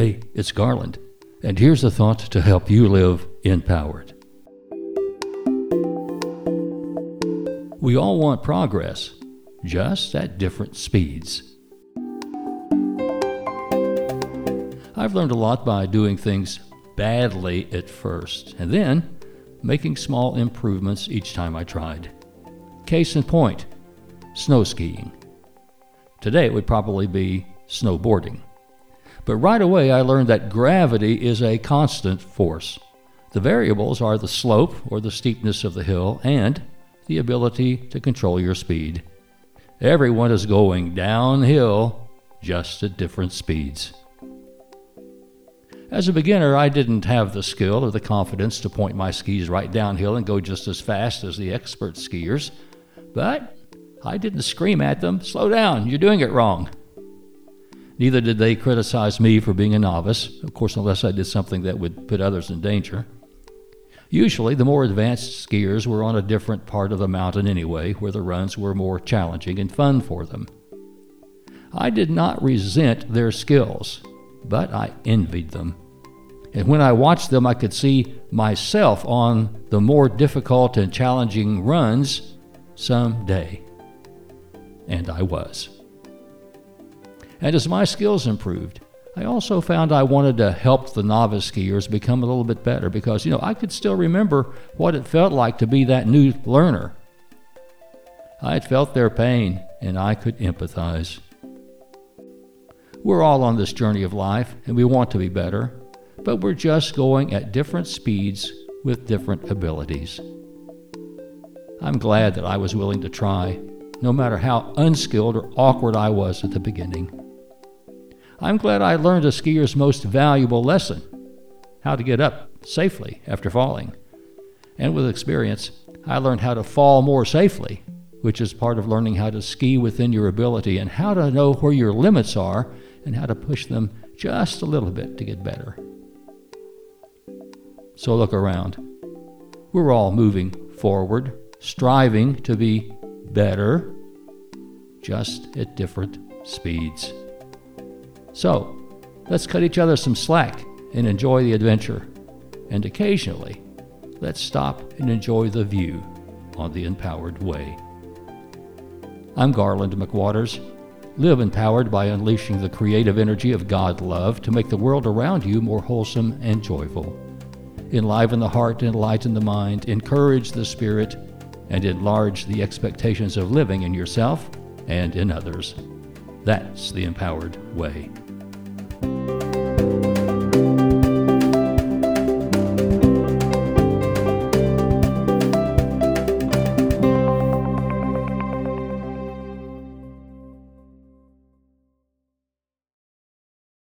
Hey, it's Garland, and here's a thought to help you live empowered. We all want progress, just at different speeds. I've learned a lot by doing things badly at first, and then making small improvements each time I tried. Case in point snow skiing. Today it would probably be snowboarding. But right away I learned that gravity is a constant force. The variables are the slope or the steepness of the hill and the ability to control your speed. Everyone is going downhill, just at different speeds. As a beginner, I didn't have the skill or the confidence to point my skis right downhill and go just as fast as the expert skiers, but I didn't scream at them, Slow down, you're doing it wrong. Neither did they criticize me for being a novice, of course, unless I did something that would put others in danger. Usually, the more advanced skiers were on a different part of the mountain anyway, where the runs were more challenging and fun for them. I did not resent their skills but I envied them. And when I watched them, I could see myself on the more difficult and challenging runs someday. And I was. And as my skills improved, I also found I wanted to help the novice skiers become a little bit better because, you know, I could still remember what it felt like to be that new learner. I had felt their pain and I could empathize. We're all on this journey of life and we want to be better, but we're just going at different speeds with different abilities. I'm glad that I was willing to try, no matter how unskilled or awkward I was at the beginning. I'm glad I learned a skier's most valuable lesson how to get up safely after falling. And with experience, I learned how to fall more safely, which is part of learning how to ski within your ability and how to know where your limits are and how to push them just a little bit to get better. So look around. We're all moving forward, striving to be better, just at different speeds. So, let's cut each other some slack and enjoy the adventure. And occasionally, let's stop and enjoy the view on the empowered way. I'm Garland McWaters Live empowered by unleashing the creative energy of God love to make the world around you more wholesome and joyful. Enliven the heart, enlighten the mind, encourage the spirit, and enlarge the expectations of living in yourself and in others. That's the empowered way.